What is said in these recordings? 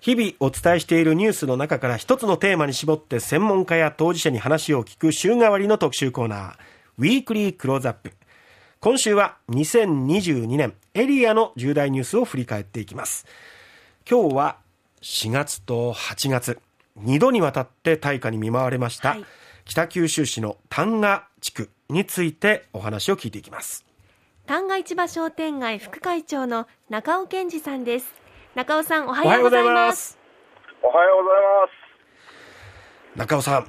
日々お伝えしているニュースの中から一つのテーマに絞って専門家や当事者に話を聞く週替わりの特集コーナー、ウィークリークローズアップ。今週は2022年エリアの重大ニュースを振り返っていきます。今日は4月と8月、2度にわたって大火に見舞われました、はい、北九州市の丹賀地区についてお話を聞いていきます。旦過市場商店街副会長の中尾健二さんです。中尾さんおはようございます。おはようございます。中尾さん。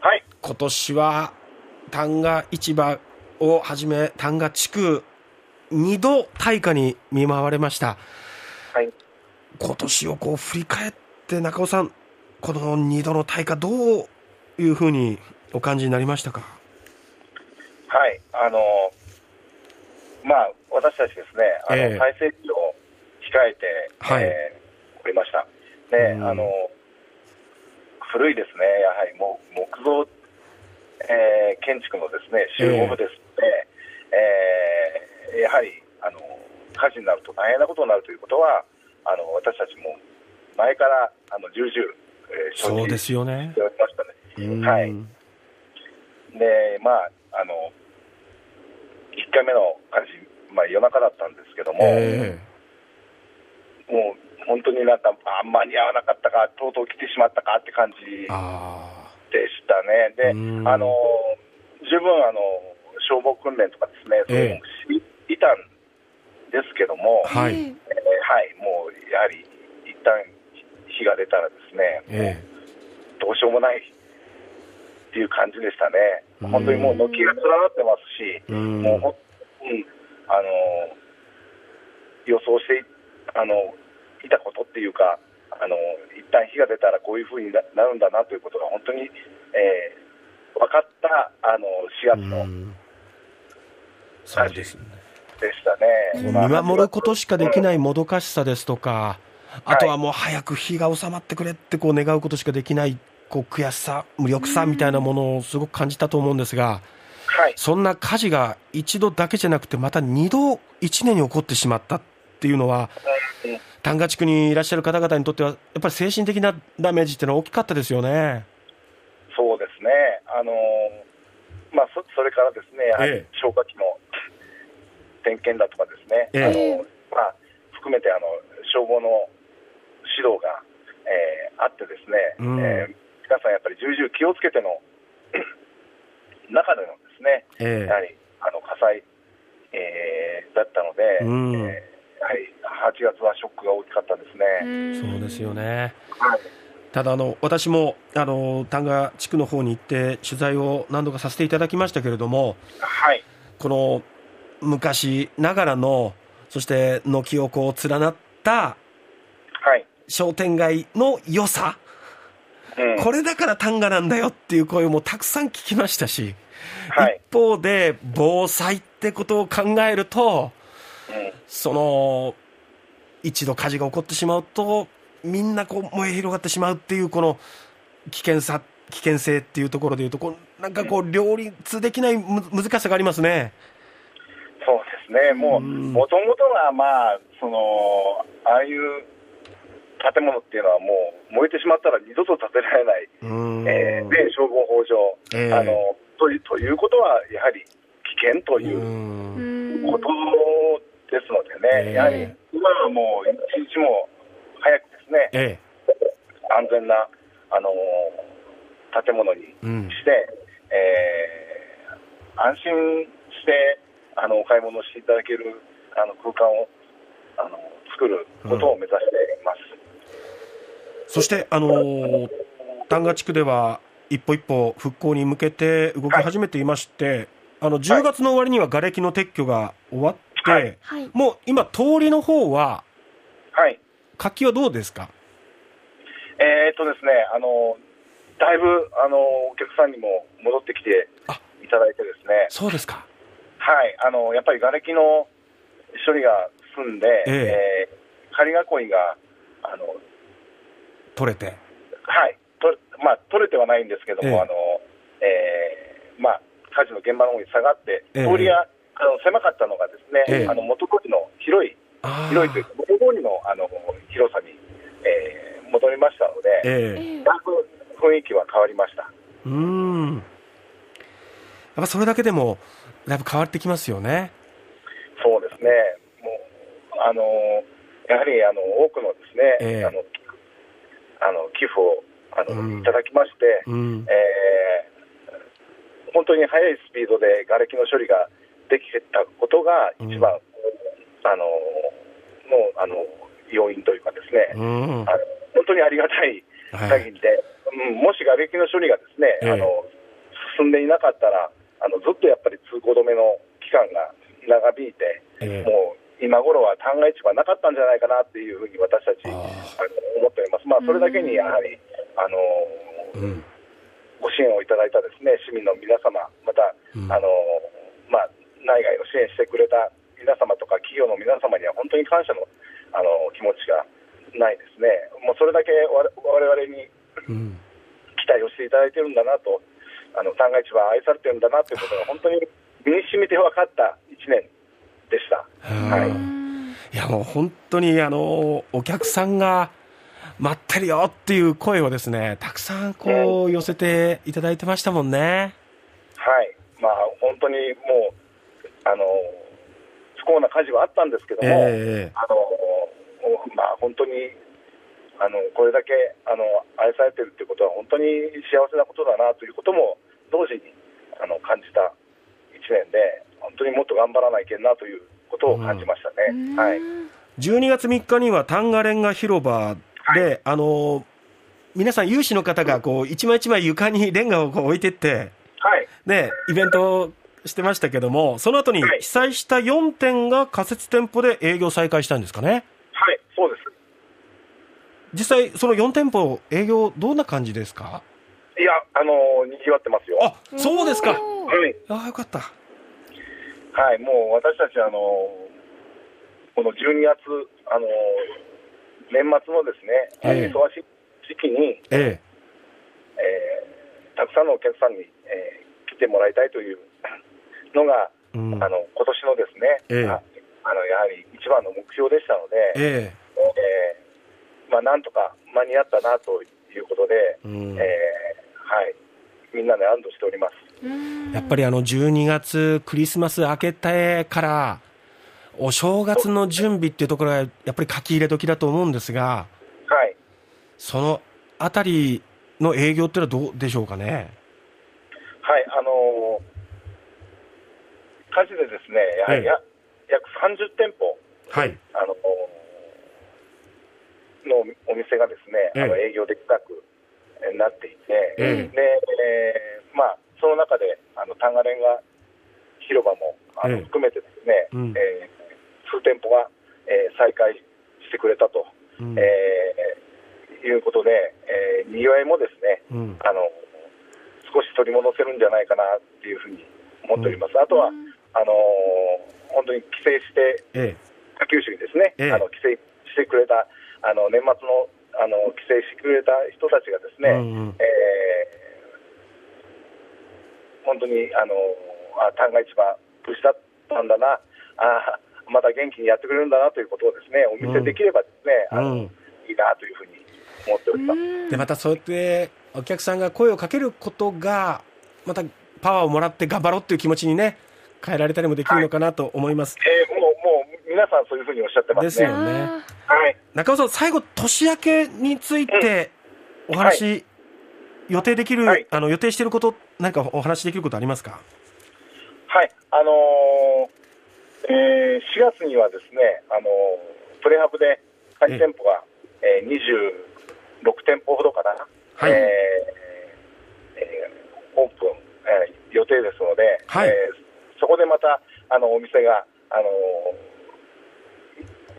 はい。今年は旦過市場をはじめ旦過地区2度大火に見舞われました。はい。今年をこう振り返って中尾さんこの2度の大火どういうふうにお感じになりましたか？はい。あのまあ私たちですねあの、えー、再生控えて、はい、えー、おりました。で、あの古いですね、やはりも木造、えー、建築のですね集合部ですので、えー、えー、やはりあの火事になると大変なことになるということは、あの私たちも前からあの重々、えー、承知しておりましたね。はい。で、まああの1回目の火事、まあ、夜中だったんですけども、えーもう本当になんか、あ間に合わなかったか、とうとう来てしまったかって感じでしたね。で、あの十分あの消防訓練とかですね、そういたんですけども、はい、えー、はい、もうやはり一旦火が出たらですね、えー、どうしようもないっていう感じでしたね。本当にもう軒が連なってますし、もうほ、うん、あの予想してあのいたことっていうか、あの一旦火が出たらこういうふうになるんだなということが本当に、えー、分かったあの4月のそうですね。でしたね。見守ることしかできないもどかしさですとか、あとはもう早く火が収まってくれってこう願うことしかできないこう悔しさ、無力さみたいなものをすごく感じたと思うんですが、はい、そんな火事が一度だけじゃなくて、また二度、1年に起こってしまったっていうのは、丹賀地区にいらっしゃる方々にとっては、やっぱり精神的なダメージっていうのは大きかったですよね。そうですね、あのまあそ、それからですね、やはり消火器の点検だとかですね、ええ、あのまあ、含めてあの消防の指導が、えー、あってですね、うん、えー、皆さんやっぱり重々気をつけての 中でのですね、え、やはりあの火災、えー、だったので、うん、えーはい、8月はショックが大きかったですね。そうですよね。はい、ただあの私もあの丹賀地区の方に行って取材を何度かさせていただきましたけれども、はい、この昔ながらのそして軒をこう連なった商店街の良さ、うん、これだから丹賀なんだよっていう声もたくさん聞きましたし、はい、一方で防災ってことを考えるとその一度火事が起こってしまうとみんなこう燃え広がってしまうっていうこの危険さ危険性っていうところでいうとこうなんかこう両立できないむ難しさがありますね。そうですね、もう、もともとは、まあ、その、ああいう建物っていうのはもう燃えてしまったら二度と建てられない、えー、で消防法上、えー、あのえー、やはり今はもう一日も早くですね、えー、安全な、あのー、建物にして、うん、えー、安心してあのお買い物していただけるあの空間をあの作ることを目指しています。うん、そして、あのー、丹賀地区では一歩一歩復興に向けて動き始めていまして、はい、あの10月の終わりには瓦礫の撤去が終わっ、はい、もう今、通りの方は、はい、活気はどうですか？えー、っとですね、あのだいぶあのお客さんにも戻ってきていただいてですね、そうですか。はい、あのやっぱり瓦礫の処理が済んで、えー、えー、仮囲いがあの取れて、はい、とまあ取れてはないんですけども、えー、あのえー、まあ火事の現場の方に下がって、通りがあの狭かったのがですね、ええ、あの元通りの広い、広いというか、元通りのあの広さに、えー、りましたので、えー、だいぶ雰囲気は変わりました。うん。やっぱそれだけでも、だいぶ変わってきますよね。そうですね、もうあのやはりあの多くのですね、えー、あのあの寄付をあの、うん、いただきまして、うん、えー、本当に速いスピードで瓦礫の処理ができたことが一番、うん、あののあの要因というかですね、うん、あの本当にありがたい限りで、はい、うん、もし瓦礫の処理がですね、えー、あの進んでいなかったらあの、ずっとやっぱり通行止めの期間が長引いて、えー、もう今頃は旦過市場なかったんじゃないかなっていうふうに私たちあの思っております。まあ、それだけにやはり、あのうん、ご支援をいただいたですね市民の皆様、また、うん、あのまあ、内外の支援してくれた皆様とか企業の皆様には本当に感謝のあの気持ちがないですね、もうそれだけわれわれに期待をしていただいてるんだなと、あの旦過市場愛されてるんだなということが本当に身に染みて分かった1年でした。はい、いやもう本当にあのお客さんが待ってるよっていう声をですねたくさんこう寄せていただいてましたもんね。はい、まあ本当にもうあの不幸な火事はあったんですけども、えー、あのまあ本当にあのこれだけあの愛されてるっていうことは本当に幸せなことだなということも同時にあの感じた1年で本当にもっと頑張らないけんなということを感じましたね、うん、はい、12月3日にはタンガレンガ広場で、はい、あの皆さん、有志の方がこう一枚一枚床にレンガをこう置いてって、はい、ね、イベントしてましたけども、その後に被災した4店が仮設店舗で営業再開したんですかね？はい、そうです。実際、その4店舗、営業、どんな感じですか？いや、あのにぎわってますよ。あそうですか。はい。あよかった。はい、もう私たち、あのこの12月、あの年末のですね、えー、忙しい時期に、えー、えー、たくさんのお客さんに、えー、来てもらいたいというのが、うん、あの今年のですね、えー、あのやはり一番の目標でしたので、えー、えー、まあ、なんとか間に合ったなということで、うん、えー、はい、みんなで安堵しております。やっぱりあの12月、クリスマス明けてから、お正月の準備っていうところがやっぱり書き入れ時だと思うんですが、はい、そのあたりの営業っていうのはどうでしょうかね？はい、あのー、火事でですね、やはりや、約30店舗、はい、あのー、のお店がですね、あの営業できなくなっていて、で、え。ー、まあ、その中で、あの、タンガレンガ広場もあの含めてですね、うん、えー、数店舗が、えー、再開してくれたと、うん、えー、いうことで、えー、にぎわいもですね、うん、あの少し取り戻せるんじゃないかなっていうふうに思っております。あとは、あの本当に帰省して、ええ、九州にですね、ええ、あの帰省してくれたあの年末のあの帰省してくれた人たちがですね、うんうん、えー、本当にあのあ旦過市場無事だったんだな。あまた元気にやってくれるんだなということをですねお見せできればですね、うん、あの、いいなというふうに思っております。でまたそうやってお客さんが声をかけることがまたパワーをもらって頑張ろうっていう気持ちにね変えられたりもできるのかなと思います、はい、えー、もうもう皆さんそういうふうにおっしゃってますね。ですよね、はい、中尾さん最後年明けについてお話、うんはい、予定できる、はい、あの予定していること何かお話できることありますか？はい、あのー、えー、4月にはですね、あのー、プレハブで8店舗が、えー、26店舗ほどかな、はい、えー、えー、オープン、えー、予定ですので、はい、えー、そこでまたあのお店が、あの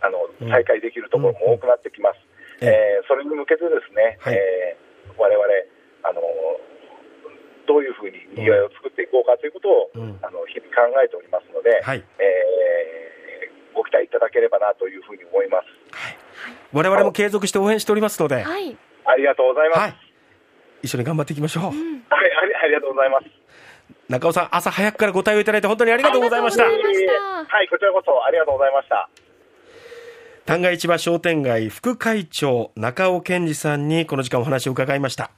ー、あの再開できるところも多くなってきます。うん、えー、それに向けてですね、はい、えー、我々あのどういうふうににぎわいを作っていこうかということを、うん、あの日々考えておりますので、はい、えー、ご期待いただければなというふうに思います。はい、我々も継続して応援しておりますので、はい、ありがとうございます。はい、一緒に頑張っていきましょう。うん、はいあ、ありがとうございます。中尾さん、朝早くからご対応いただいて本当にありがとうございました。はい、こちらこそありがとうございました。旦過市場商店街副会長中尾健二さんにこの時間お話を伺いました